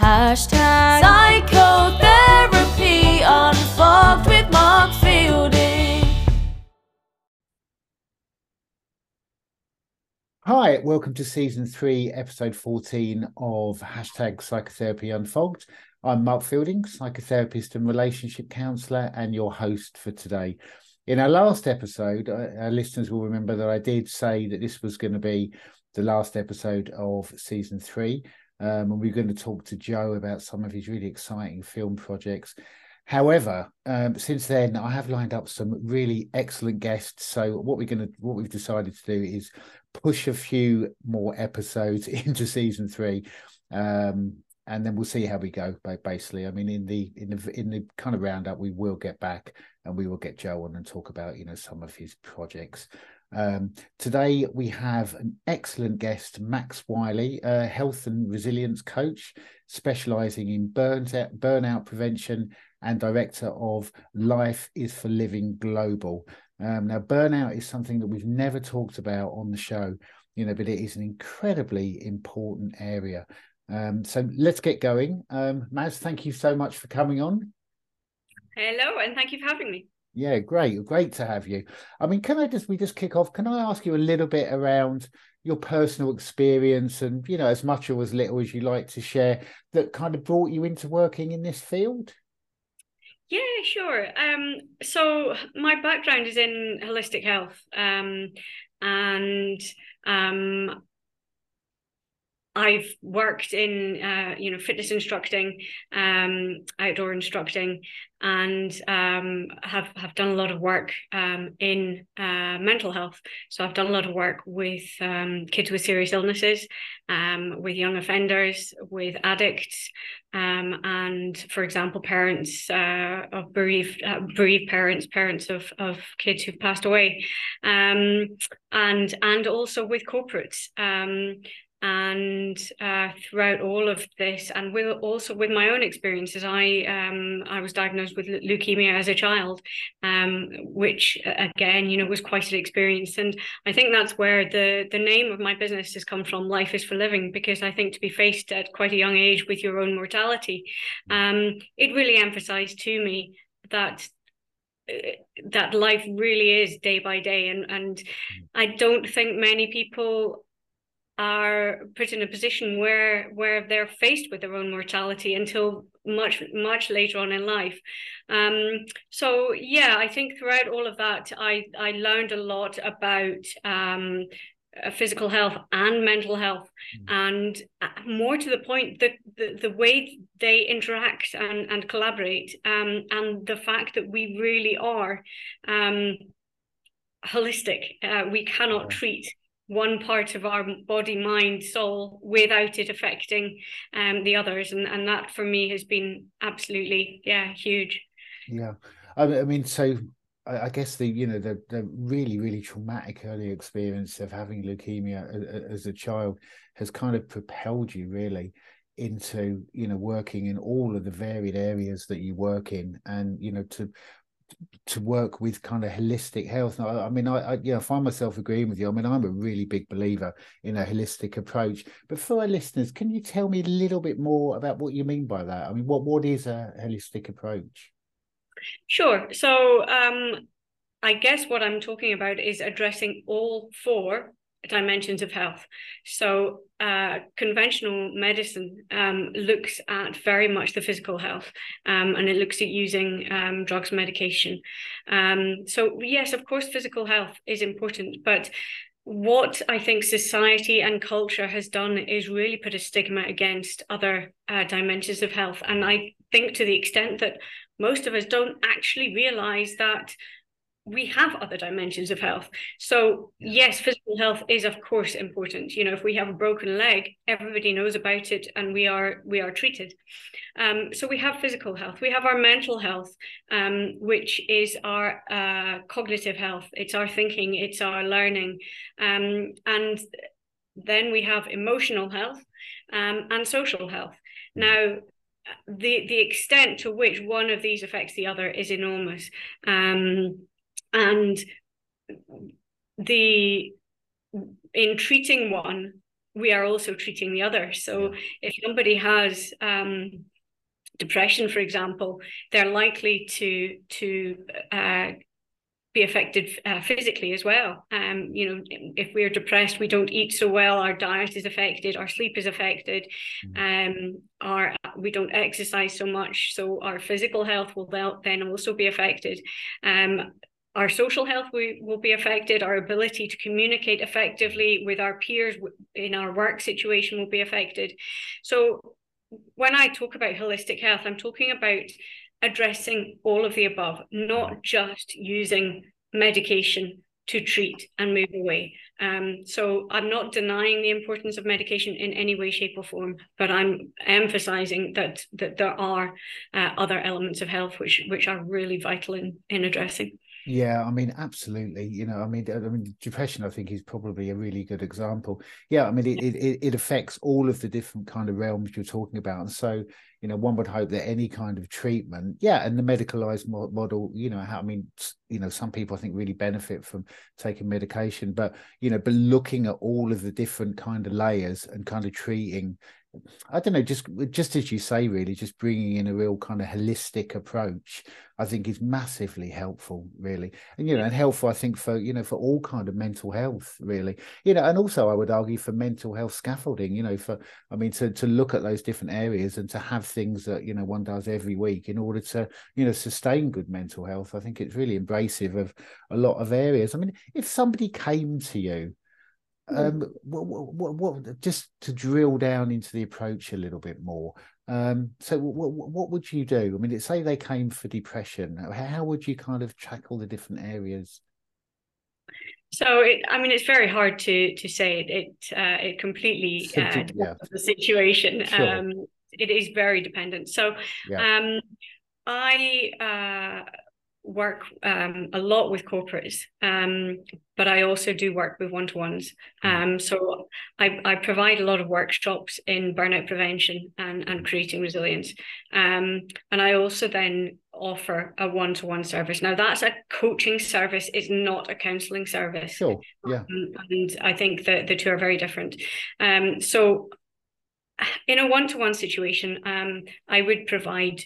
Hashtag psychotherapy unfogged with Mark Fielding. Hi, welcome to season three, episode 14 of hashtag psychotherapy unfogged. I'm Mark Fielding, psychotherapist and relationship counsellor, and your host for today. In our last episode, uh, our listeners will remember that I did say that this was going to be the last episode of season three. Um, and we're going to talk to Joe about some of his really exciting film projects. However, um, since then, I have lined up some really excellent guests. So what we're going to, what we've decided to do is push a few more episodes into season three, um, and then we'll see how we go. Basically, I mean, in the in the in the kind of roundup, we will get back and we will get Joe on and talk about you know some of his projects. Um, today, we have an excellent guest, Max Wiley, a health and resilience coach specializing in burnt out, burnout prevention and director of Life is for Living Global. Um, now, burnout is something that we've never talked about on the show, you know, but it is an incredibly important area. Um, so let's get going. Um, Maz, thank you so much for coming on. Hello, and thank you for having me. Yeah, great, great to have you. I mean, can I just we just kick off? Can I ask you a little bit around your personal experience and you know as much or as little as you like to share that kind of brought you into working in this field? Yeah, sure. Um, so my background is in holistic health, um, and um, I've worked in uh, you know fitness instructing, um, outdoor instructing, and um, have have done a lot of work um, in uh, mental health. So I've done a lot of work with um, kids with serious illnesses, um, with young offenders, with addicts, um, and for example, parents uh, of bereaved uh, bereaved parents, parents of of kids who've passed away, and and also with corporates and uh, throughout all of this and with also with my own experiences i um i was diagnosed with leukemia as a child um which again you know was quite an experience and i think that's where the the name of my business has come from life is for living because i think to be faced at quite a young age with your own mortality um it really emphasized to me that uh, that life really is day by day and and mm. i don't think many people are put in a position where where they're faced with their own mortality until much much later on in life. Um, so yeah i think throughout all of that i i learned a lot about um, uh, physical health and mental health mm. and uh, more to the point the, the the way they interact and and collaborate um, and the fact that we really are um, holistic. Uh, we cannot treat one part of our body, mind, soul without it affecting um, the others. And, and that for me has been absolutely, yeah, huge. Yeah. I mean, so I guess the you know the the really really traumatic early experience of having leukemia as a child has kind of propelled you really into you know working in all of the varied areas that you work in and you know to to work with kind of holistic health. I, I mean, I, I you know find myself agreeing with you. I mean, I'm a really big believer in a holistic approach. But for our listeners, can you tell me a little bit more about what you mean by that? I mean, what what is a holistic approach? Sure. So, um, I guess what I'm talking about is addressing all four dimensions of health. So, uh, conventional medicine um, looks at very much the physical health um, and it looks at using um, drugs, medication. Um, so, yes, of course, physical health is important, but what I think society and culture has done is really put a stigma against other uh, dimensions of health. And I think to the extent that most of us don't actually realize that we have other dimensions of health. So yes, physical health is of course important. You know, if we have a broken leg, everybody knows about it, and we are we are treated. Um, so we have physical health. We have our mental health, um, which is our uh, cognitive health. It's our thinking. It's our learning, um, and then we have emotional health um, and social health. Hmm. Now, the the extent to which one of these affects the other is enormous. Um, and the in treating one we are also treating the other. So if somebody has um, depression, for example, they're likely to to uh, be affected uh, physically as well. Um, you know, if we're depressed, we don't eat so well. Our diet is affected. Our sleep is affected. Mm. Um, our we don't exercise so much, so our physical health will then also be affected. Um, our social health we, will be affected. Our ability to communicate effectively with our peers in our work situation will be affected. So when I talk about holistic health, I'm talking about addressing all of the above, not just using medication to treat and move away. Um, so I'm not denying the importance of medication in any way, shape, or form, but I'm emphasizing that that there are uh, other elements of health which which are really vital in in addressing. Yeah, I mean, absolutely. You know, I mean, I mean, depression. I think is probably a really good example. Yeah, I mean, it, it it affects all of the different kind of realms you're talking about, and so you know, one would hope that any kind of treatment, yeah, and the medicalized model, you know, how I mean, you know, some people I think really benefit from taking medication, but you know, but looking at all of the different kind of layers and kind of treating I don't know, just just as you say, really, just bringing in a real kind of holistic approach, I think is massively helpful, really, and you know, and helpful, I think for you know for all kind of mental health, really, you know, and also I would argue for mental health scaffolding, you know, for I mean to to look at those different areas and to have things that you know one does every week in order to you know sustain good mental health. I think it's really embracive of a lot of areas. I mean, if somebody came to you um, what, what, what, just to drill down into the approach a little bit more. Um, so, what, what would you do? I mean, say they came for depression. How would you kind of tackle the different areas? So, it, I mean, it's very hard to to say. It it, uh, it completely uh, yeah. the situation. Sure. Um, it is very dependent. So, yeah. um, I uh, work um, a lot with corporates, um, but I also do work with one to ones. Hmm. Um, so I, I provide a lot of workshops in burnout prevention and, and creating resilience. Um, and I also then offer a one to one service. Now, that's a coaching service, it's not a counseling service. Sure. Yeah. Um, and I think that the two are very different. Um, so in a one to one situation, I would provide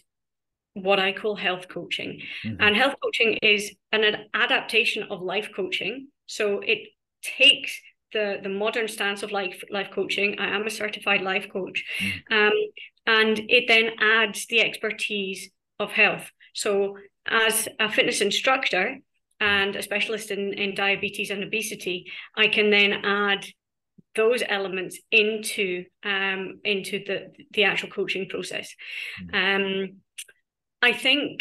what I call health coaching. Mm-hmm. And health coaching is an, an adaptation of life coaching. So it takes the, the modern stance of life life coaching. I am a certified life coach. Mm-hmm. Um, and it then adds the expertise of health. So as a fitness instructor and a specialist in, in diabetes and obesity, I can then add those elements into um, into the the actual coaching process. Mm-hmm. Um, I think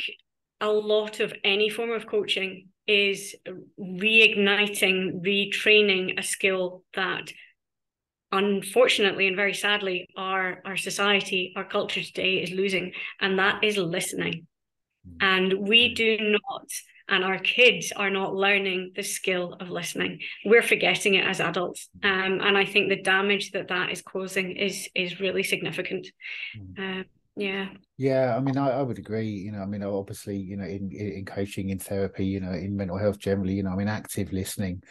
a lot of any form of coaching is reigniting, retraining a skill that unfortunately and very sadly our our society our culture today is losing and that is listening. Mm. and we do not and our kids are not learning the skill of listening. We're forgetting it as adults. Mm. um, and i think the damage that that is causing is is really significant. Uh, yeah yeah i mean I, I would agree you know i mean obviously you know in in coaching in therapy you know in mental health generally you know i mean active listening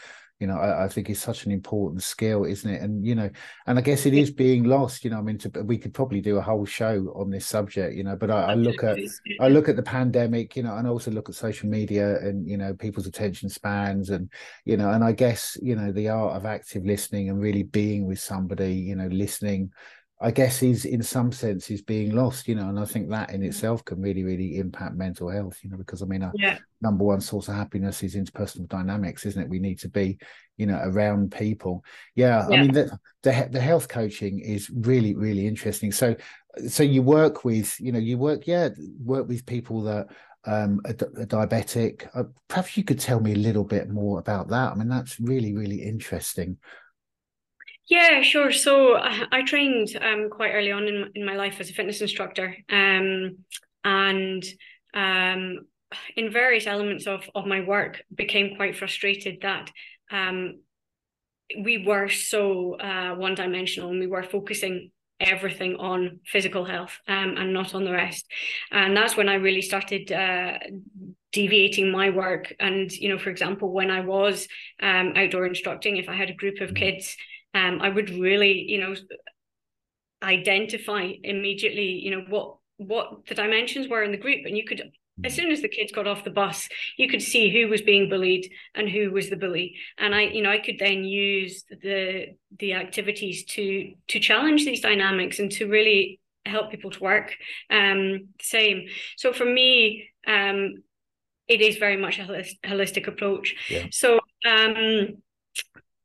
you know I, I, think it's such an important skill isn't it and you know and i guess it is being lost you know i mean to, we could probably do a whole show on this subject you know but I, I, look at i look at the pandemic you know and also look at social media and you know people's attention spans and you know and i guess you know the art of active listening and really being with somebody you know listening I guess is in some sense is being lost, you know, and I think that in mm. itself can really, really impact mental health, you know, because I mean, a yeah. number one source of happiness is interpersonal dynamics, isn't it? We need to be, you know, around people. Yeah, yeah. I mean, the, the the health coaching is really, really interesting. So, so you work with, you know, you work, yeah, work with people that um are, are diabetic. Uh, perhaps you could tell me a little bit more about that. I mean, that's really, really interesting. Yeah, sure. So I, I trained um, quite early on in, in my life as a fitness instructor, um, and um, in various elements of, of my work, became quite frustrated that um, we were so uh, one dimensional and we were focusing everything on physical health um, and not on the rest. And that's when I really started uh, deviating my work. And, you know, for example, when I was um, outdoor instructing, if I had a group of mm-hmm. kids um, I would really, you know, identify immediately, you know, what what the dimensions were in the group, and you could as soon as the kids got off the bus you could see who was being bullied and who was the bully. And i you know i could then use the the activities to to challenge these dynamics and to really help people to work. Um same. So for me um it is very much a holistic approach. Yeah. so um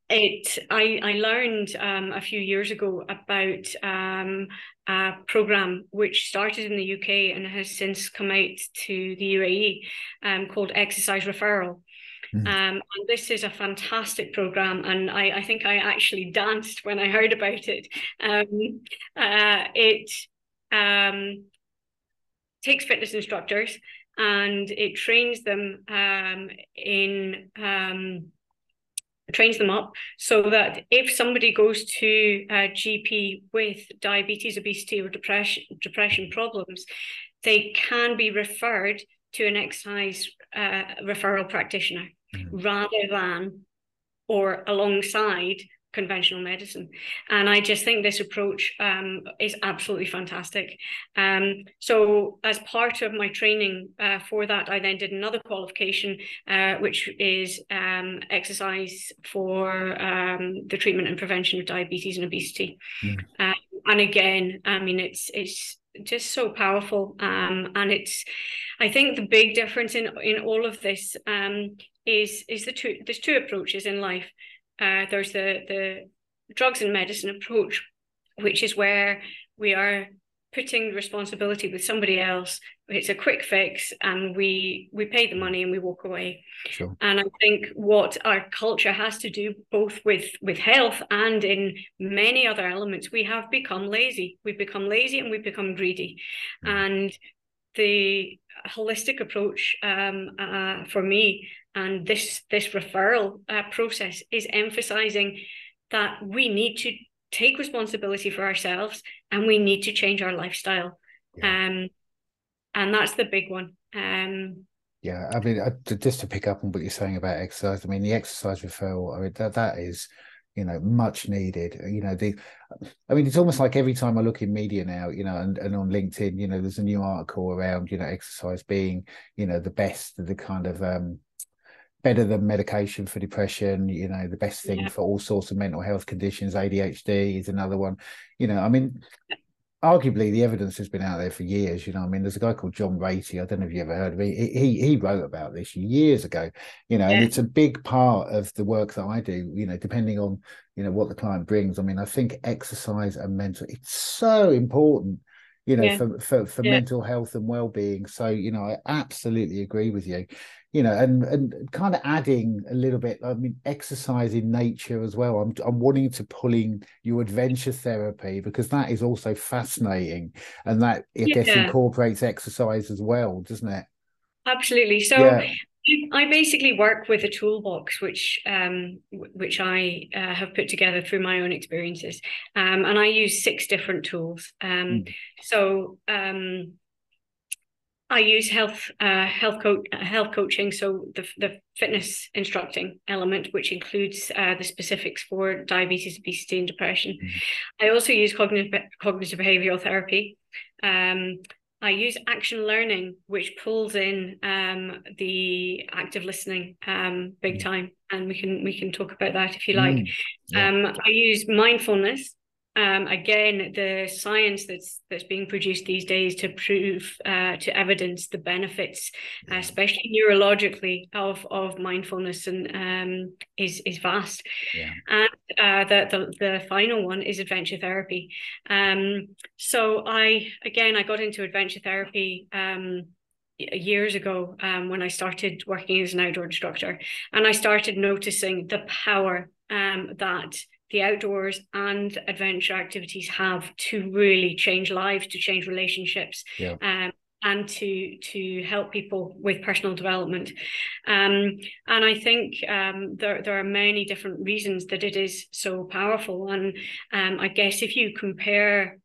it I I learned um, a few years ago about um, a program which started in the UK and has since come out to the UAE um, called Exercise Referral. Mm. Um, and this is a fantastic program, and I, I think I actually danced when I heard about it. Um, uh, it um, takes fitness instructors and it trains them um, in um, trains them up so that if somebody goes to a GP with diabetes, obesity, or depression depression problems, they can be referred to an exercise uh, referral practitioner mm-hmm. rather than or alongside conventional medicine. And I just think this approach um, is absolutely fantastic. Um, so, as part of my training uh, for that, I then did another qualification, uh, which is um, exercise for um, the treatment and prevention of diabetes and obesity. Mm. Uh, and again, I mean, it's it's just so powerful um, and it's i think the big difference in in all of this um, is is the two there's two approaches in life uh, there's the the drugs and medicine approach, which is where we are putting responsibility with somebody else. It's a quick fix, and we we pay the money and we walk away. Sure. And I think what our culture has to do, both with with health and in many other elements, we have become lazy. We've become lazy and we've become greedy, mm. and the holistic approach um, uh, for me and this this referral uh, process is emphasizing that we need to take responsibility for ourselves and we need to change our lifestyle. Yeah. um and that's the big one. Um yeah i mean just to pick up on what you're saying about exercise i mean the exercise referral i mean that that is you know much needed. You know the i mean it's almost like every time i look in media now you know and, and on linkedin you know there's a new article around you know exercise being you know the best the kind of um better than medication for depression you know the best thing yeah. for all sorts of mental health conditions. Adhd is another one. You know i mean arguably the evidence has been out there for years you know i mean there's a guy called john ratey i don't know if you ever heard of him. He he, he wrote about this years ago you know yeah. and it's a big part of the work that i do you know depending on you know what the client brings. I mean i think exercise and mental it's so important you know yeah. for for, for mental health and well-being. So you know i absolutely agree with you you know, and and kind of adding a little bit. I mean, exercise in nature as well. I'm I'm wanting to pull in your adventure therapy because that is also fascinating, and that I yeah. guess incorporates exercise as well, doesn't it? Absolutely. So. Yeah. I basically work with a toolbox which um, which I uh, have put together through my own experiences, um, and I use six different tools. Um, mm. So um, I use health uh, health coach uh, health coaching, so the the fitness instructing element, which includes uh, the specifics for diabetes, obesity, and depression. Mm-hmm. I also use cognitive cognitive behavioral therapy. Um, I use action learning, which pulls in um, the active listening um, big mm-hmm. time, and we can we can talk about that if you like. Mm, yeah. um, I use mindfulness, um, again, the science that's that's being produced these days to prove uh, to evidence the benefits, uh, especially neurologically, of of mindfulness, and um, is is vast. Yeah. And uh, the, the the final one is adventure therapy. Um, so I again I got into adventure therapy. Um, years ago um, when I started working as an outdoor instructor, and I started noticing the power um, that the outdoors and adventure activities have to really change lives, to change relationships, yeah. um, and to to help people with personal development. Um, and I think um, there there are many different reasons that it is so powerful. And um, I guess if you compare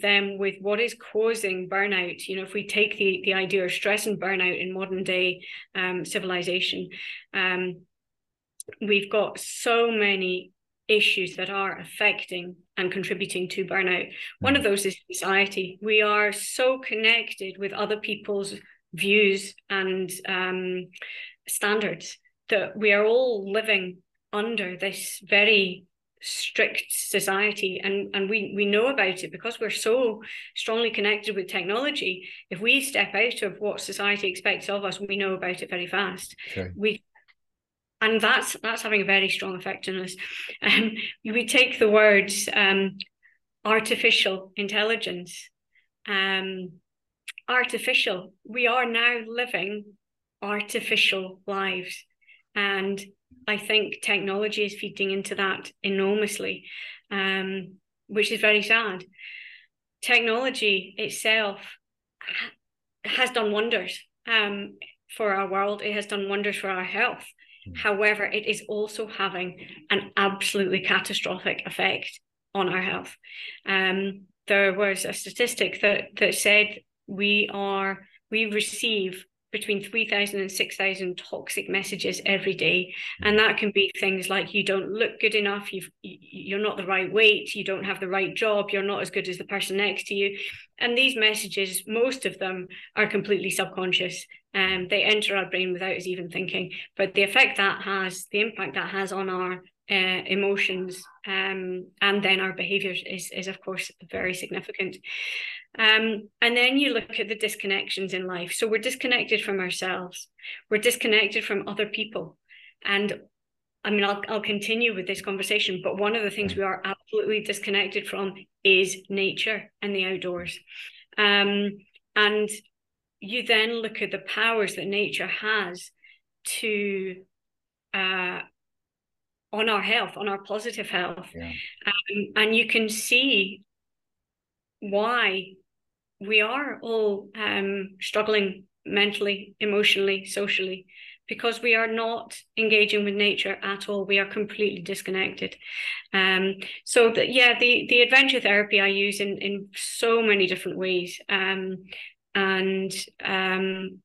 them with what is causing burnout you know if we take the the idea of stress and burnout in modern day um, civilization um, we've got so many issues that are affecting and contributing to burnout. One of those is society. We are so connected with other people's views and um, standards that we are all living under this very strict society and and we we know about it because we're so strongly connected with technology if we step out of what society expects of us we know about it very fast okay. we and that's that's having a very strong effect on us um, we take the words um, artificial intelligence um, artificial we are now living artificial lives and I think technology is feeding into that enormously, um, which is very sad. Technology itself has done wonders um, for our world, it has done wonders for our health. Mm. However, it is also having an absolutely catastrophic effect on our health. Um, there was a statistic that that said we are we receive between 3,000 and 6,000 toxic messages every day. And that can be things like you don't look good enough, you've, you're not the right weight, you don't have the right job, you're not as good as the person next to you. And these messages, most of them are completely subconscious. and um, they enter our brain without us even thinking. But the effect that has, the impact that has on our uh, emotions um, and then our behaviors is, is of course very significant um, and then you look at the disconnections in life so we're disconnected from ourselves we're disconnected from other people and I mean, I'll, I'll continue with this conversation, but one of the things we are absolutely disconnected from is nature and the outdoors. Um, and you then look at the powers that nature has to uh, on our health, on our positive health. Yeah. Um, and you can see why we are all um, struggling mentally, emotionally, socially, because we are not engaging with nature at all. We are completely disconnected. Um, so the, yeah, the the adventure therapy I use in in so many different ways. Um, and um,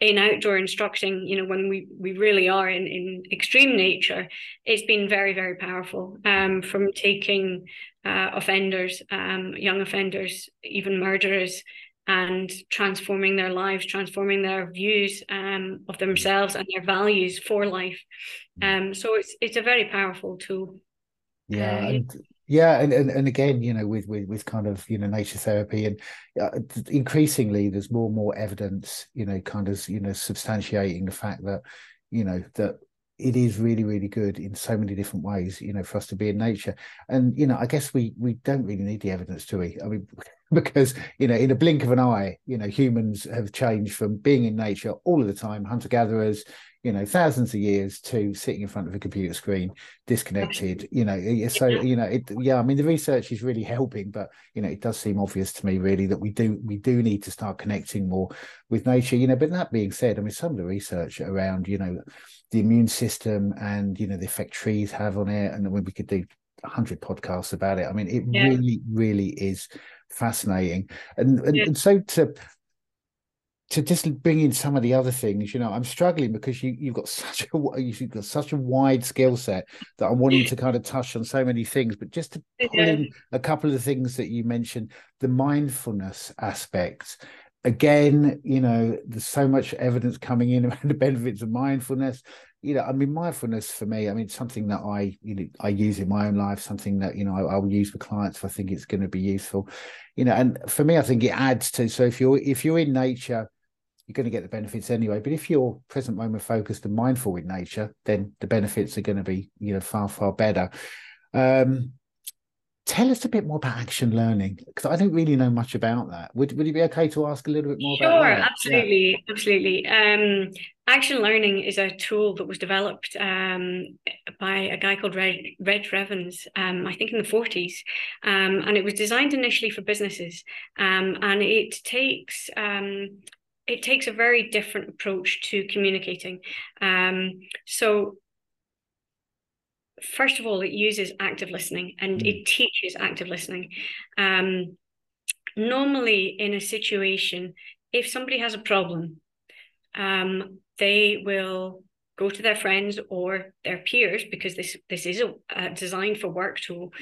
in outdoor instructing, you know, when we we really are in in extreme nature, it's been very very powerful. Um, from taking uh, offenders, um, young offenders, even murderers, and transforming their lives, transforming their views um, of themselves and their values for life. Um, so it's it's a very powerful tool. Yeah, uh, and yeah, and, and and again, you know, with with with kind of you know nature therapy, and uh, increasingly there's more and more evidence, you know, kind of you know substantiating the fact that you know that it is really really good in so many different ways you know for us to be in nature. And you know i guess we we don't really need the evidence do we? I mean because you know in a blink of an eye you know humans have changed from being in nature all of the time hunter gatherers you know thousands of years to sitting in front of a computer screen disconnected you know so you know it yeah i mean the research is really helping but you know it does seem obvious to me really that we do we do need to start connecting more with nature you know but that being said i mean some of the research around you know the immune system and you know the effect trees have on it and when we could do 100 podcasts about it i mean it yeah. really really is fascinating and and, yeah. and so to to just bring in some of the other things, you know, I'm struggling because you you've got such a you've got such a wide skill set that I'm wanting to kind of touch on so many things. But just to pull yeah. in a couple of the things that you mentioned, the mindfulness aspect. Again, you know, there's so much evidence coming in around the benefits of mindfulness. You know, I mean, mindfulness for me, I mean, something that I you know I use in my own life, something that you know I, will use for clients if I think it's going to be useful. You know, and for me, I think it adds to. So if you're if you're in nature you're going to get the benefits anyway. But if you're present moment focused and mindful with nature, then the benefits are going to be, you know, far, far better. Um, tell us a bit more about action learning because I don't really know much about that. Would would it be okay to ask a little bit more sure, about that? absolutely, yeah. absolutely. Um, action learning is a tool that was developed um, by a guy called Red, Reg Revans, um, I think in the 40s, um, and it was designed initially for businesses, um, and it takes um, it takes a very different approach to communicating. Um, so first of all, it uses active listening and mm. it teaches active listening. Um, normally, in a situation, if somebody has a problem, um, they will go to their friends or their peers because this this is a, a designed for work tool,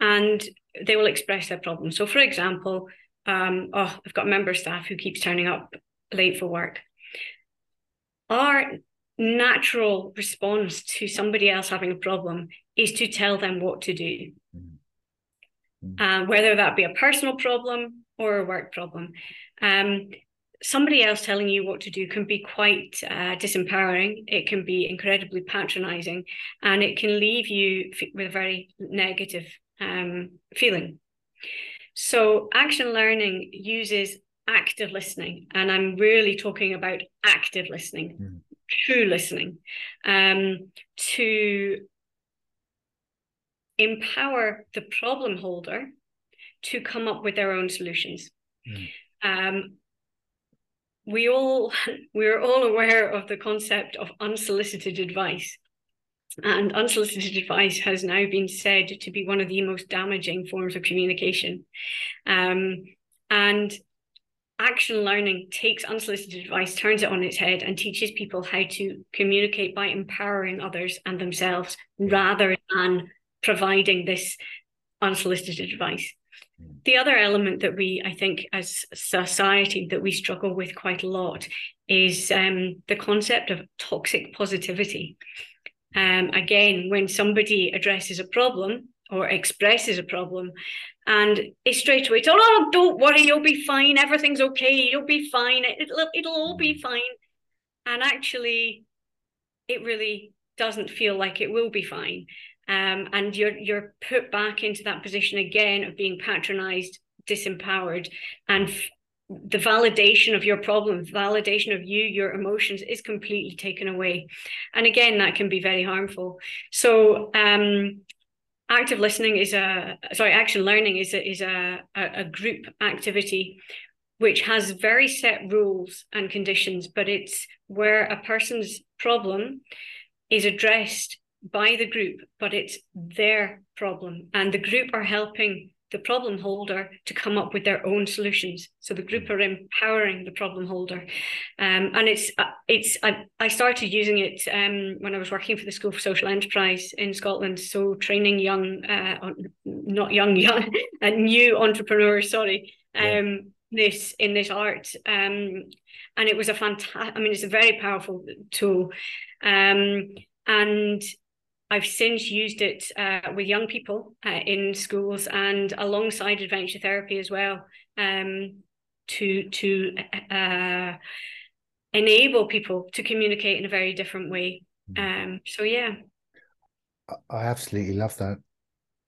and they will express their problem. So, for example, um, oh, I've got a member of staff who keeps turning up late for work. Our natural response to somebody else having a problem is to tell them what to do, mm-hmm. uh, whether that be a personal problem or a work problem. Um, somebody else telling you what to do can be quite uh, disempowering. It can be incredibly patronizing, and it can leave you with a very negative um, feeling. So, action learning uses active listening, and I'm really talking about active listening, mm. True listening, um, to empower the problem holder to come up with their own solutions. Mm. Um, we all we're all aware of the concept of unsolicited advice and unsolicited advice has now been said to be one of the most damaging forms of communication um, and action learning takes unsolicited advice turns it on its head and teaches people how to communicate by empowering others and themselves rather than providing this unsolicited advice. The other element that we, I think, as society, that we struggle with quite a lot is um, the concept of toxic positivity. Um, again, when somebody addresses a problem or expresses a problem, and it's straight away, oh, no, don't worry, you'll be fine, everything's okay, you'll be fine, it'll, it'll all be fine. And actually, it really doesn't feel like it will be fine. Um, and you're you're put back into that position again of being patronized disempowered and f- the validation of your problem validation of you your emotions is completely taken away. And again that can be very harmful. So um, active listening is a sorry action learning is a, is a, a group activity which has very set rules and conditions but it's where a person's problem is addressed by the group, but it's their problem. And the group are helping the problem holder to come up with their own solutions. So the group are empowering the problem holder, um, and it's uh, it's I, I started using it um, when I was working for the School for Social Enterprise in Scotland. So training young, uh, not young, young, uh, new entrepreneurs. Sorry, um, this in this art, um, and it was a fantastic. I mean, it's a very powerful tool, um, and I've since used it uh, with young people uh, in schools and alongside adventure therapy as well um, to to uh, enable people to communicate in a very different way. Hmm. Um, so yeah, I absolutely love that.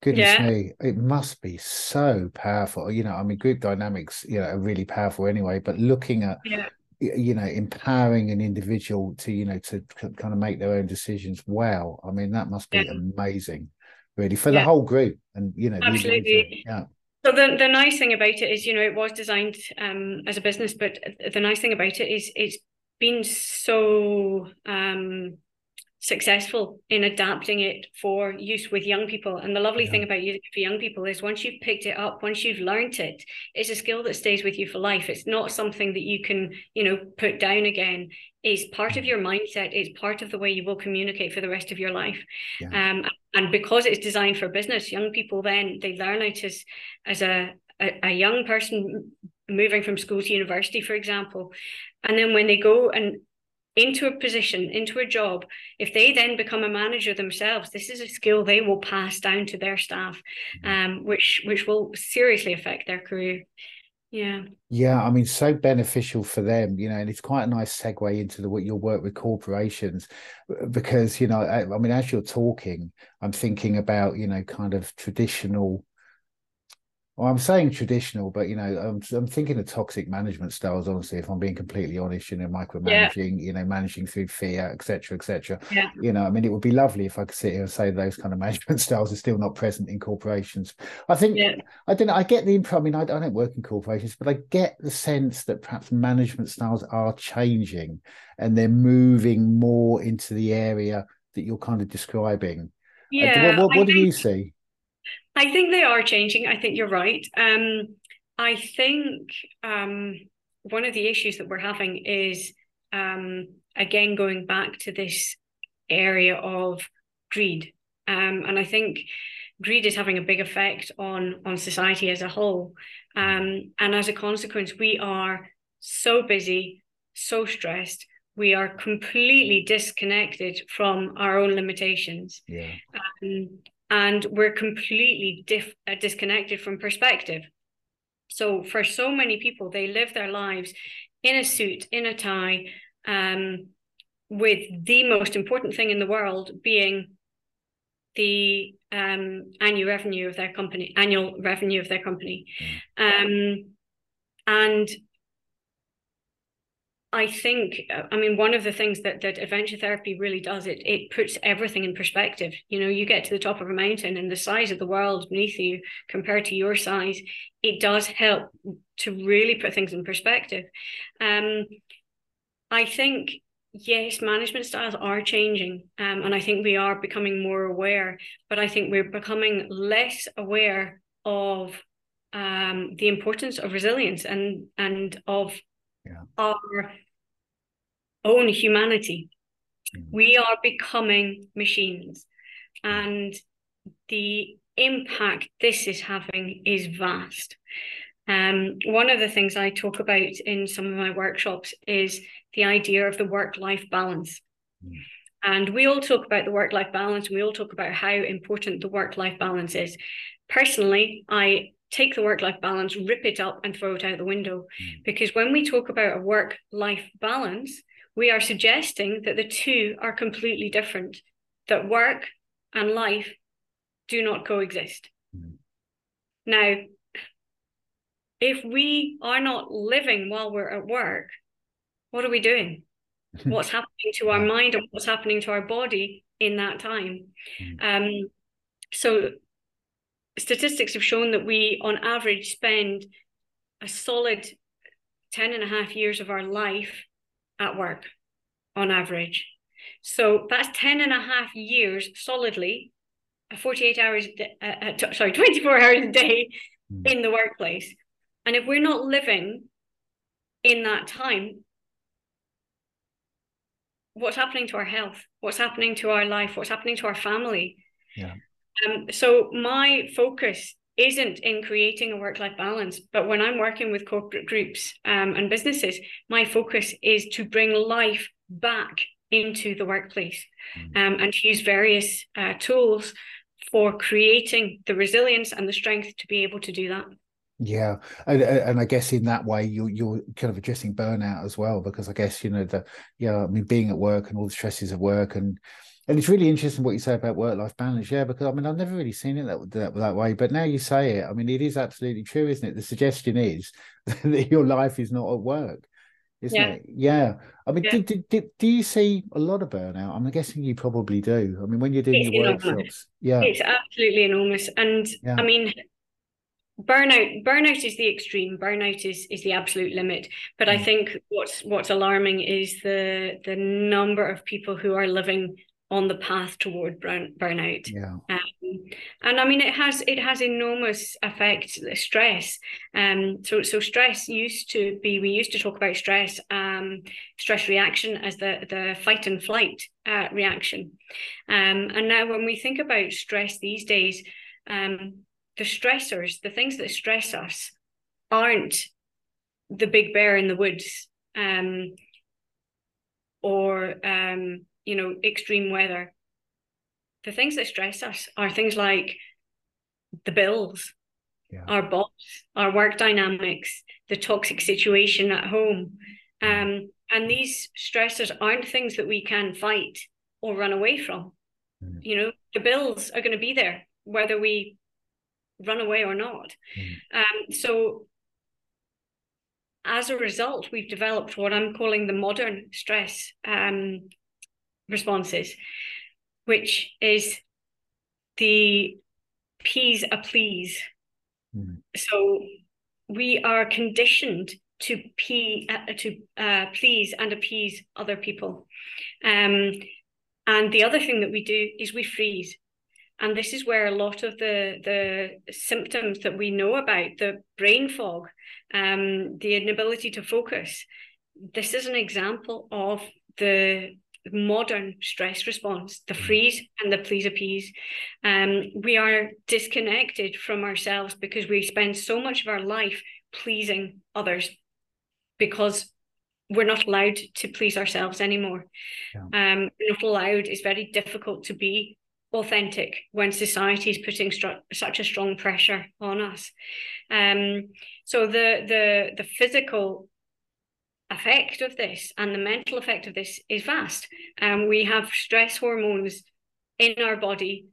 Goodness yeah. me, it must be so powerful. You know, I mean, group dynamics, you know, are really powerful anyway. But looking at yeah you know empowering an individual to you know to kind of make their own decisions well i mean that must be yeah. amazing really for yeah. the whole group and you know absolutely yeah so the, the nice thing about it is you know it was designed um, as a business but the nice thing about it is it's been so um, successful in adapting it for use with young people. And the lovely yeah. thing about using it for young people is once you've picked it up, once you've learned it, it's a skill that stays with you for life. It's not something that you can, you know, put down again. It's part of your mindset. It's part of the way you will communicate for the rest of your life. Yeah. Um, and because it's designed for business, young people then they learn it as as a, a, a young person moving from school to university, for example. And then when they go and into a position, into a job, if they then become a manager themselves, this is a skill they will pass down to their staff, mm-hmm. um, which which will seriously affect their career. Yeah. Yeah, I mean, so beneficial for them, you know, and it's quite a nice segue into the what your work with corporations, because you know, I, I mean, as you're talking, I'm thinking about you know, kind of traditional well, I'm saying traditional, but you know, I'm, I'm thinking of toxic management styles. Honestly, if I'm being completely honest, you know, micromanaging, yeah. you know, managing through fear, etc., etc. Yeah. You know, I mean, it would be lovely if I could sit here and say those kind of management styles are still not present in corporations. I think yeah. I don't. I get the impression. I mean, I, I don't work in corporations, but I get the sense that perhaps management styles are changing and they're moving more into the area that you're kind of describing. Yeah. Uh, what, what, what do you see? I think they are changing. I think you're right. Um, I think um, one of the issues that we're having is um, again going back to this area of greed. Um, and I think greed is having a big effect on on society as a whole. Um, and as a consequence, we are so busy, so stressed. We are completely disconnected from our own limitations. Yeah. And we're completely uh, disconnected from perspective. So for so many people, they live their lives in a suit, in a tie, um, with the most important thing in the world being the um, annual revenue of their company, annual revenue of their company, mm. um, and I think, I mean, one of the things that that adventure therapy really does it it puts everything in perspective. You know, you get to the top of a mountain and the size of the world beneath you compared to your size, it does help to really put things in perspective. Um, I think yes, management styles are changing, um, and I think we are becoming more aware. But I think we're becoming less aware of um, the importance of resilience and and of yeah. our own humanity. Mm-hmm. We are becoming machines, and the impact this is having is vast. Um, one of the things I talk about in some of my workshops is the idea of the work life balance. Mm. And we all talk about the work life balance, and we all talk about how important the work life balance is. Personally, I take the work life balance, rip it up, and throw it out the window. Mm. Because when we talk about a work life balance, we are suggesting that the two are completely different, that work and life do not coexist. Mm. Now, if we are not living while we're at work, what are we doing? what's happening to our mind and what's happening to our body in that time? Mm. Um, so statistics have shown that we, on average, spend a solid 10 and a half years of our life at work on average. So that's 10 and a half years solidly, 48 hours, uh, uh, sorry, 24 hours a day mm. in the workplace. And if we're not living in that time, what's happening to our health? What's happening to our life? What's happening to our family? Yeah. Um, so my focus isn't in creating a work-life balance, but when I'm working with corporate groups um, and businesses, my focus is to bring life back into the workplace mm-hmm. um, and to use various uh, tools for creating the resilience and the strength to be able to do that. Yeah, and, and I guess in that way you're you're kind of addressing burnout as well because I guess you know the yeah I mean being at work and all the stresses of work and and it's really interesting what you say about work life balance. Yeah, because I mean I've never really seen it that, that that way, but now you say it, I mean it is absolutely true, isn't it? The suggestion is that your life is not at work, isn't yeah. it? Yeah. I mean, yeah. Do, do, do you see a lot of burnout? I'm guessing you probably do. I mean, when you're doing it's your enormous. workshops, yeah, it's absolutely enormous, and yeah. I mean burnout burnout is the extreme burnout is is the absolute limit but mm. i think what's what's alarming is the the number of people who are living on the path toward burn, burnout. Yeah. Um, and i mean it has it has enormous effect stress. Um so so stress used to be we used to talk about stress um stress reaction as the the fight and flight uh, reaction. Um and now when we think about stress these days um the stressors, the things that stress us, aren't the big bear in the woods um, or um, you know extreme weather. The things that stress us are things like the bills, yeah. our boss, our work dynamics, the toxic situation at home. Mm. Um, and these stressors aren't things that we can fight or run away from. Mm. You know, the bills are going to be there, whether we run away or not. Mm. Um, so as a result, we've developed what I'm calling the modern stress um, responses, which is the peas a please. Mm. So we are conditioned to pee, uh, to uh, please and appease other people. Um, and the other thing that we do is we freeze and this is where a lot of the the symptoms that we know about the brain fog um, the inability to focus this is an example of the modern stress response, the mm. freeze and the please appease. Um, we are disconnected from ourselves because we spend so much of our life pleasing others because we're not allowed to please ourselves anymore. Yeah. Um, not allowed is very difficult to be authentic when society is putting stru- such a strong pressure on us. Um, so the the the physical effect of this and the mental effect of this is vast. Um, we have stress hormones in our body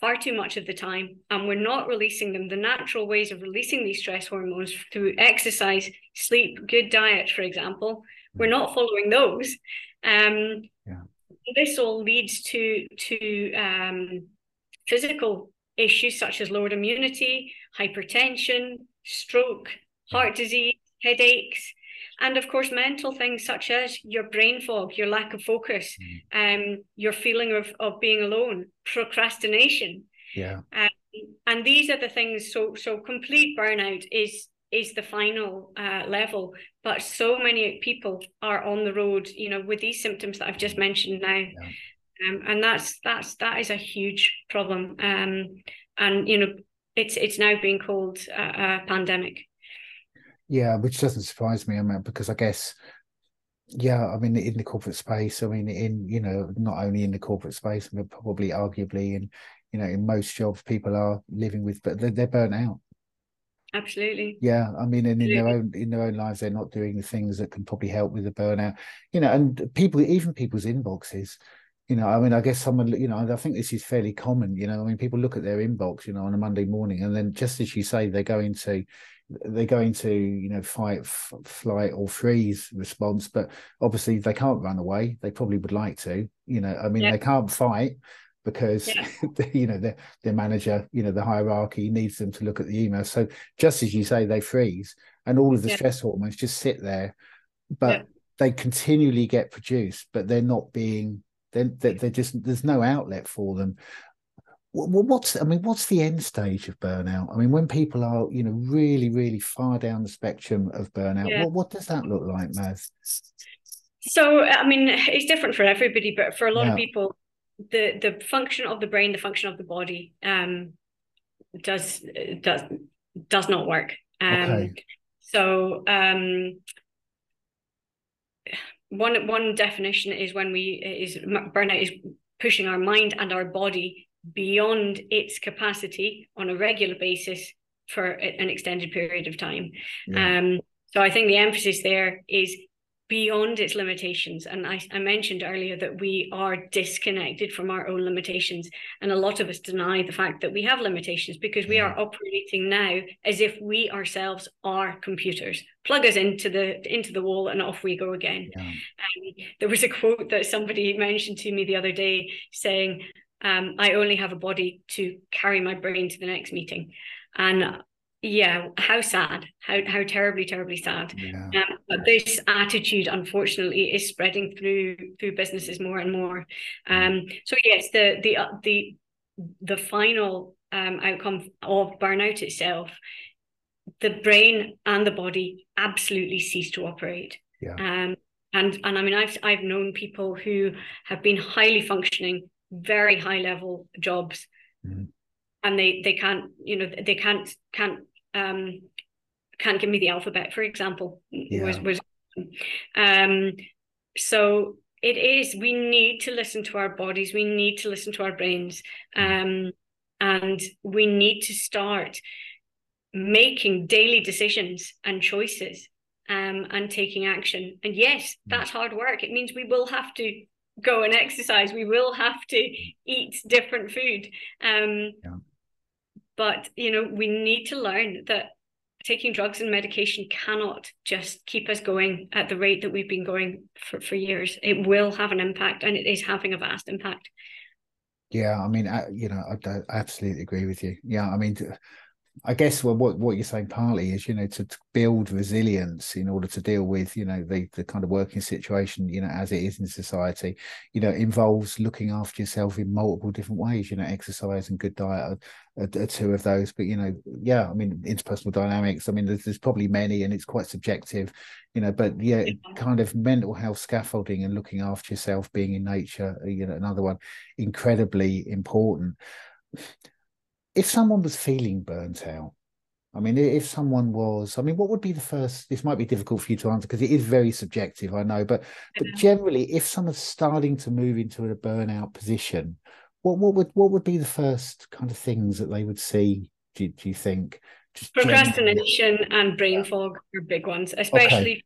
far too much of the time, and we're not releasing them. The natural ways of releasing these stress hormones through exercise, sleep, good diet, for example, we're not following those. Um, yeah. This all leads to to um, physical issues such as lowered immunity, hypertension, stroke, heart disease, headaches and of course mental things such as your brain fog your lack of focus mm. um your feeling of, of being alone procrastination. Yeah. Um, and these are the things so so complete burnout is is the final uh, level. But so many people are on the road you know with these symptoms that i've just mentioned now. Yeah. um, and that's that's that is a huge problem. Um and you know it's it's now being called a, a pandemic yeah, which doesn't surprise me. I mean, because I guess, yeah, I mean, in the corporate space, I mean, in you know, not only in the corporate space, but probably arguably in you know, in most jobs, people are living with, but they're, they're burnt out. Absolutely. Yeah, I mean, and in their own in their own lives, they're not doing the things that can probably help with the burnout. You know, and people, even people's inboxes. You know, I mean, I guess someone, you know, I think this is fairly common. You know, I mean, people look at their inbox, you know, on a Monday morning, and then just as you say, they go into they're going to you know fight f- flight or freeze response but obviously they can't run away they probably would like to you know i mean yeah. they can't fight because yeah. you know their their manager you know the hierarchy needs them to look at the email so just as you say they freeze and all of the yeah. stress hormones just sit there but they continually get produced but they're not being they're, they're just there's no outlet for them what's i mean what's the end stage of burnout i mean when people are you know really really far down the spectrum of burnout yeah. what, what does that look like Maz? so i mean it's different for everybody but for a lot yeah. of people the the function of the brain the function of the body um does does does not work um okay. so um one one definition is when we is burnout is pushing our mind and our body beyond its capacity on a regular basis for an extended period of time. Yeah. Um, so I think the emphasis there is beyond its limitations. And I, I mentioned earlier that we are disconnected from our own limitations. And a lot of us deny the fact that we have limitations because we are operating now as if we ourselves are computers. Plug us into the into the wall and off we go again. Yeah. Um, there was a quote that somebody mentioned to me the other day saying, um, I only have a body to carry my brain to the next meeting. And yeah, how sad, how how terribly, terribly sad. Yeah. Um, but this attitude, unfortunately, is spreading through through businesses more and more. Um, so yes, the the uh, the the final um, outcome of burnout itself, the brain and the body absolutely cease to operate. Yeah. Um, and and I mean, I've I've known people who have been highly functioning very high level jobs mm. and they they can't you know they can't can't um can't give me the alphabet for example yeah. was was um so it is we need to listen to our bodies we need to listen to our brains mm. um and we need to start making daily decisions and choices um, and taking action. And yes, mm. that's hard work. It means we will have to go and exercise we will have to eat different food um yeah. But you know we need to learn that taking drugs and medication cannot just keep us going at the rate that we've been going for, for years. It will have an impact and it is having a vast impact. Yeah i mean I, you know I, I absolutely agree with you. Yeah i mean I guess well, what what you're saying partly is you know to, to, build resilience in order to deal with you know the the kind of working situation you know as it is in society, you know involves looking after yourself in multiple different ways. You know, exercise and good diet are, are, are two of those. But you know, yeah, I mean interpersonal dynamics. I mean, there's, there's probably many, and it's quite subjective. You know, but yeah, kind of mental health scaffolding and looking after yourself, being in nature. You know, another one incredibly important if someone was feeling burnt out, I mean, if someone was, I mean, what would be the first? This might be difficult for you to answer because it is very subjective, I know. But but generally, if someone's starting to move into a burnout position, what what would what would be the first kind of things that they would see? Do, do you think? Just Procrastination generally? and brain fog are big ones, especially okay.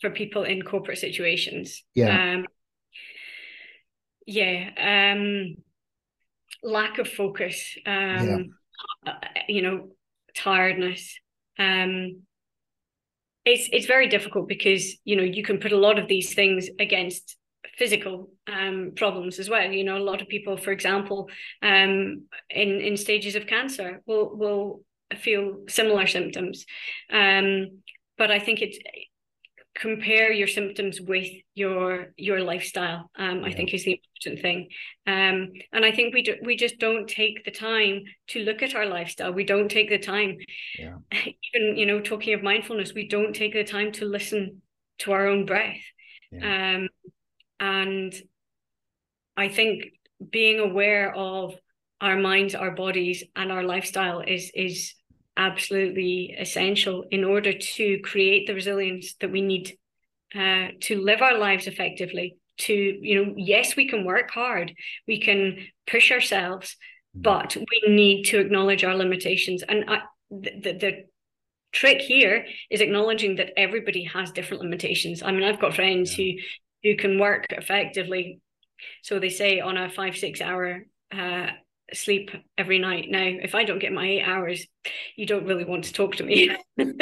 for people in corporate situations. Yeah. Um, yeah. Um, lack of focus, um, yeah. you know, tiredness. Um, it's it's very difficult because you know you can put a lot of these things against physical um, problems as well. You know, a lot of people, for example, um, in in stages of cancer will will feel similar symptoms. Um, but I think it's compare your symptoms with your your lifestyle um, yeah. i think is the important thing um, and i think we do, we just don't take the time to look at our lifestyle we don't take the time yeah. even you know talking of mindfulness we don't take the time to listen to our own breath yeah. um, and i think being aware of our minds our bodies and our lifestyle is is absolutely essential in order to create the resilience that we need uh, to live our lives effectively to you know yes we can work hard we can push ourselves mm. but we need to acknowledge our limitations and I, the, the trick here is acknowledging that everybody has different limitations i mean i've got friends yeah. who who can work effectively so they say on a five six hour uh, sleep every night. Now, if I don't get my eight hours, you don't really want to talk to me. and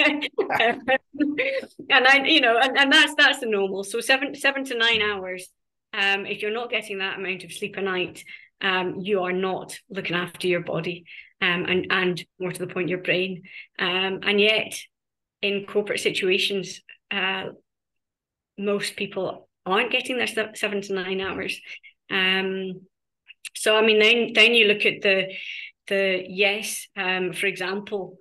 I, you know, and, and that's that's the normal. So seven seven to nine hours. Um, if you're not getting that amount of sleep a night, um, you are not looking after your body, um, and and more to the point, your brain. Um, and yet, in corporate situations, uh, most people aren't getting their seven to nine hours. Um, so I mean, then then you look at the the yes, um, for example,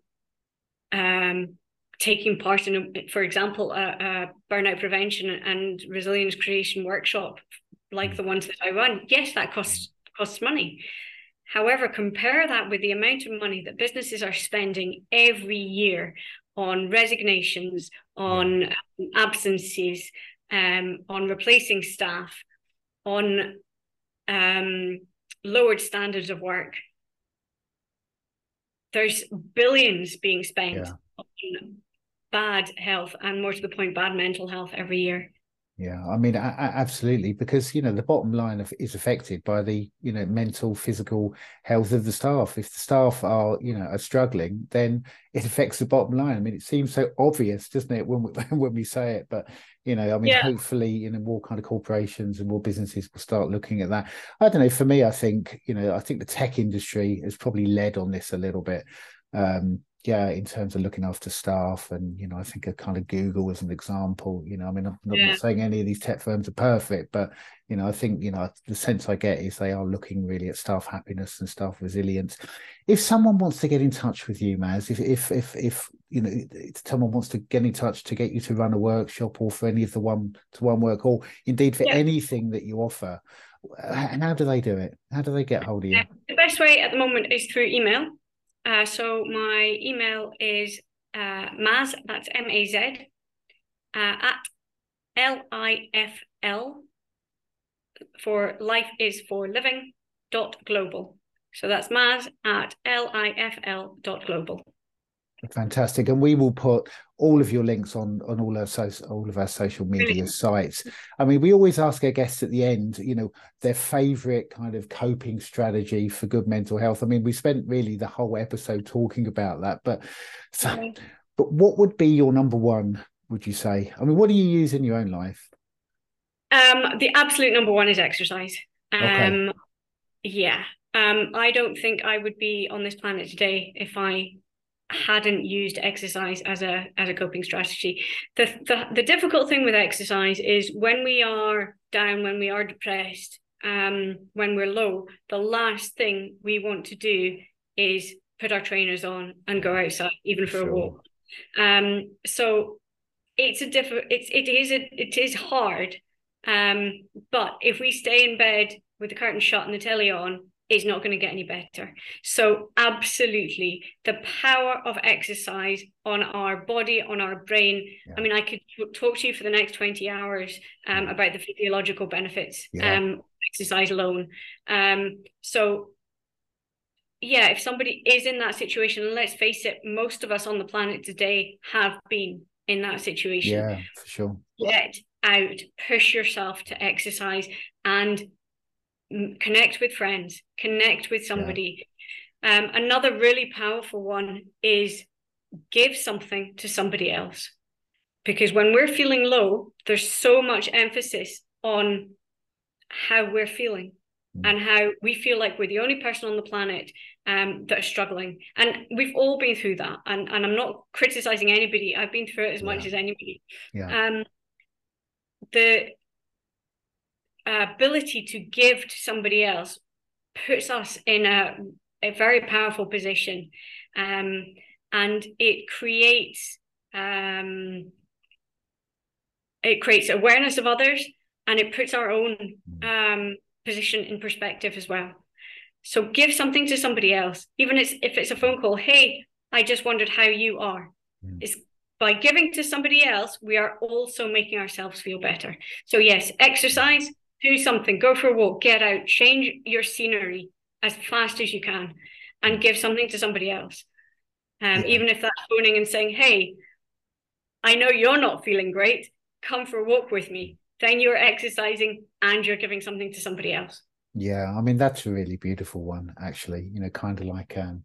um, taking part in, a, for example, a, a, burnout prevention and resilience creation workshop like the ones that I run. Yes, that costs costs money. However, compare that with the amount of money that businesses are spending every year on resignations, on absences, um, on replacing staff, on um, lowered standards of work. There's billions being spent yeah. on bad health and more to the point, bad mental health every year. Yeah, I mean, I, I, absolutely, because you know the bottom line of, is affected by the you know mental, physical health of the staff. If the staff are you know are struggling, then it affects the bottom line. I mean, it seems so obvious, doesn't it, when we, when we say it? But you know, I mean, yeah. hopefully, you know, more kind of corporations and more businesses will start looking at that. I don't know. For me, I think you know, I think the tech industry has probably led on this a little bit. Um, yeah, in terms of looking after staff, and you know, I think a kind of Google as an example. You know, I mean, I'm not, yeah. saying any of these tech firms are perfect, but you know, I think you know the sense I get is they are looking really at staff happiness and staff resilience. If someone wants to get in touch with you, Maz, if if if if you know, if someone wants to get in touch to get you to run a workshop or for any of the one to one work, or indeed for yeah. anything that you offer, uh, and how do they do it? How do they get hold of you? The best way at the moment is through email. Uh, so my email is uh, Maz, that's M A Z, uh, at L I F L for life is for living dot global. So that's Maz at L I F L dot global. Fantastic, and we will put all of your links on on all our so, all of our social media sites. I mean, we always ask our guests at the end, you know, their favorite kind of coping strategy for good mental health. I mean, we spent really the whole episode talking about that, but so, but what would be your number one? Would you say? I mean, what do you use in your own life? Um, the absolute number one is exercise. Um, okay. yeah. Um, I don't think I would be on this planet today if I hadn't used exercise as a as a coping strategy. The, the the difficult thing with exercise is when we are down, when we are depressed, um, when we're low, the last thing we want to do is put our trainers on and go outside, even for sure. a walk. Um, so it's a different. It's it is a, it is hard. Um, but if we stay in bed with the curtain shut and the telly on, is not going to get any better. So, absolutely, the power of exercise on our body, on our brain. Yeah. I mean, I could talk to you for the next 20 hours um, about the physiological benefits yeah. um, exercise alone. Um, so, yeah, if somebody is in that situation, let's face it, most of us on the planet today have been in that situation. Yeah, for sure. Get out, push yourself to exercise and connect with friends, connect with somebody. Yeah. Um, another really powerful one is give something to somebody else. Because when we're feeling low, there's so much emphasis on how we're feeling mm. and how we feel like we're the only person on the planet um, that are struggling. And we've all been through that. And, and I'm not criticizing anybody. I've been through it as yeah. much as anybody. Yeah. Um, the ability to give to somebody else puts us in a, a very powerful position. Um, and it creates um, it creates awareness of others and it puts our own um, position in perspective as well. So give something to somebody else even if it's a phone call hey i just wondered how you are. Mm. it's by giving to somebody else we are also making ourselves feel better. So yes exercise do something, go for a walk, get out, change your scenery as fast as you can and give something to somebody else. Um, yeah. Even if that's phoning and saying, hey, I know you're not feeling great, come for a walk with me. Then you're exercising and you're giving something to somebody else. Yeah, I mean that's a really beautiful one, actually. You know, kind of like um,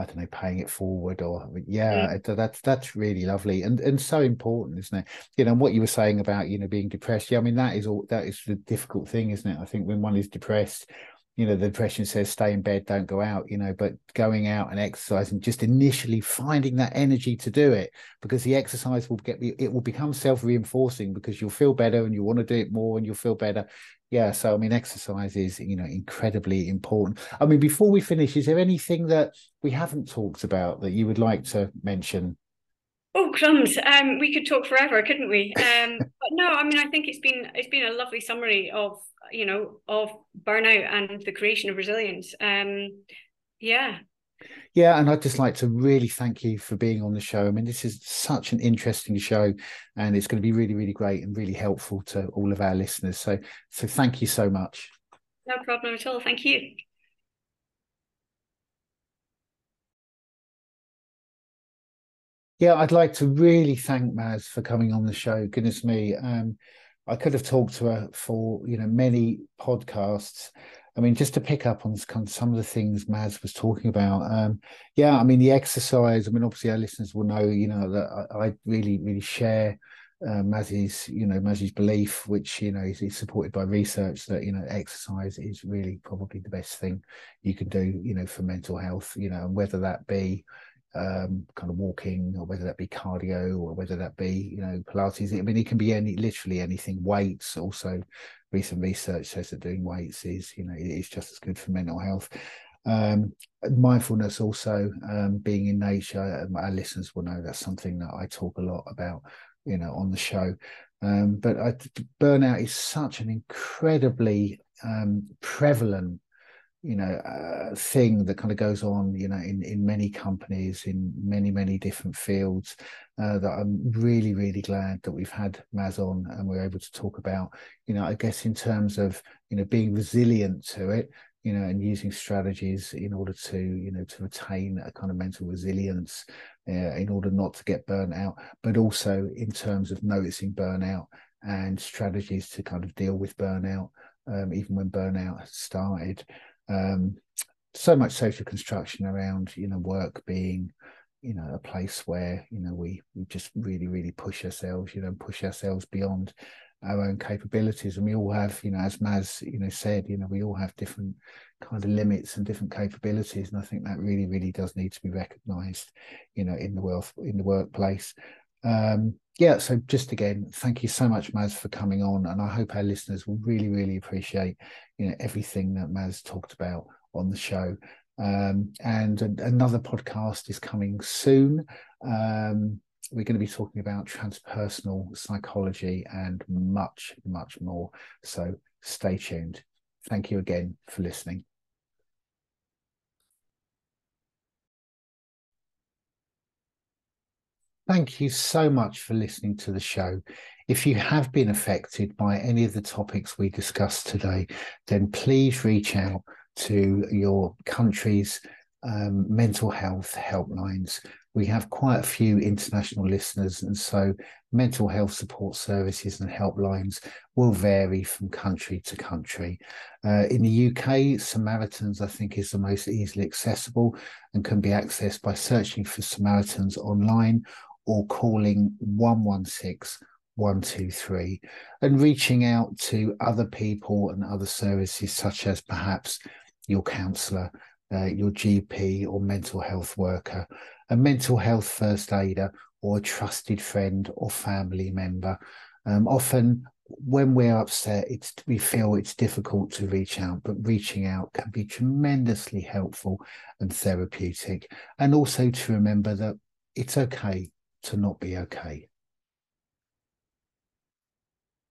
I don't know, paying it forward or yeah, mm. that's that's really lovely and and so important, isn't it? You know, what you were saying about you know being depressed. Yeah, I mean that is all that is the difficult thing, isn't it? I think when one is depressed, you know, the depression says stay in bed, don't go out. You know, but going out and exercising, just initially finding that energy to do it, because the exercise will get it will become self reinforcing because you'll feel better and you want to do it more and you'll feel better yeah so i mean exercise is you know incredibly important i mean before we finish is there anything that we haven't talked about that you would like to mention oh crumbs um we could talk forever couldn't we um but no i mean i think it's been it's been a lovely summary of you know of burnout and the creation of resilience um yeah yeah, and I'd just like to really thank you for being on the show. I mean, this is such an interesting show, and it's going to be really, really great and really helpful to all of our listeners. So, so thank you so much. No problem at all. Thank you. Yeah, I'd like to really thank Maz for coming on the show. Goodness me, um, I could have talked to her for you know many podcasts. I mean, just to pick up on some of the things Maz was talking about. Um, yeah, I mean, the exercise. I mean, obviously, our listeners will know, you know, that I, I really, really share uh, Maz's, you know, Maz's belief, which you know is, is, supported by research that you know exercise is really probably the best thing you can do, you know, for mental health. You know, and whether that be um, kind of walking, or whether that be cardio, or whether that be you know Pilates. I mean, it can be any literally anything. Weights also recent research says that doing weights is, you know, it's just as good for mental health. Um, mindfulness also, um, being in nature, um, our listeners will know that's something that I talk a lot about, you know, on the show. Um, but I, burnout is such an incredibly um, prevalent you know uh, thing that kind of goes on you know in in many companies in many many different fields uh, that I'm really really glad that we've had Maz on and we're able to talk about. You know I guess in terms of you know being resilient to it you know and using strategies in order to you know to retain a kind of mental resilience uh, in order not to get burnt out but also in terms of noticing burnout and strategies to kind of deal with burnout um, even when burnout has started um, so much social construction around you know work being you know a place where you know we we just really really push ourselves you know push ourselves beyond our own capabilities. And we all have you know as maz you know said you know we all have different kind of limits and different capabilities. And i think that really really does need to be recognized you know in the world in the workplace. Um yeah so just again thank you so much maz for coming on and i hope our listeners will really really appreciate you know everything that maz talked about on the show um and a, another podcast is coming soon um we're going to be talking about transpersonal psychology and much, much more. So stay tuned. Thank you again for listening. Thank you so much for listening to the show. If you have been affected by any of the topics we discussed today, then please reach out to your country's um, mental health helplines we have quite a few international listeners, and so mental health support services and helplines will vary from country to country. Uh, in the UK, Samaritans, I think, is the most easily accessible and can be accessed by searching for Samaritans online or calling 116 123 and reaching out to other people and other services, such as perhaps your counsellor, uh, your GP, or mental health worker a mental health first aider or a trusted friend or family member. Um, often, when we're upset, it's we feel it's difficult to reach out, but reaching out can be tremendously helpful and therapeutic. And also to remember that it's okay to not be okay.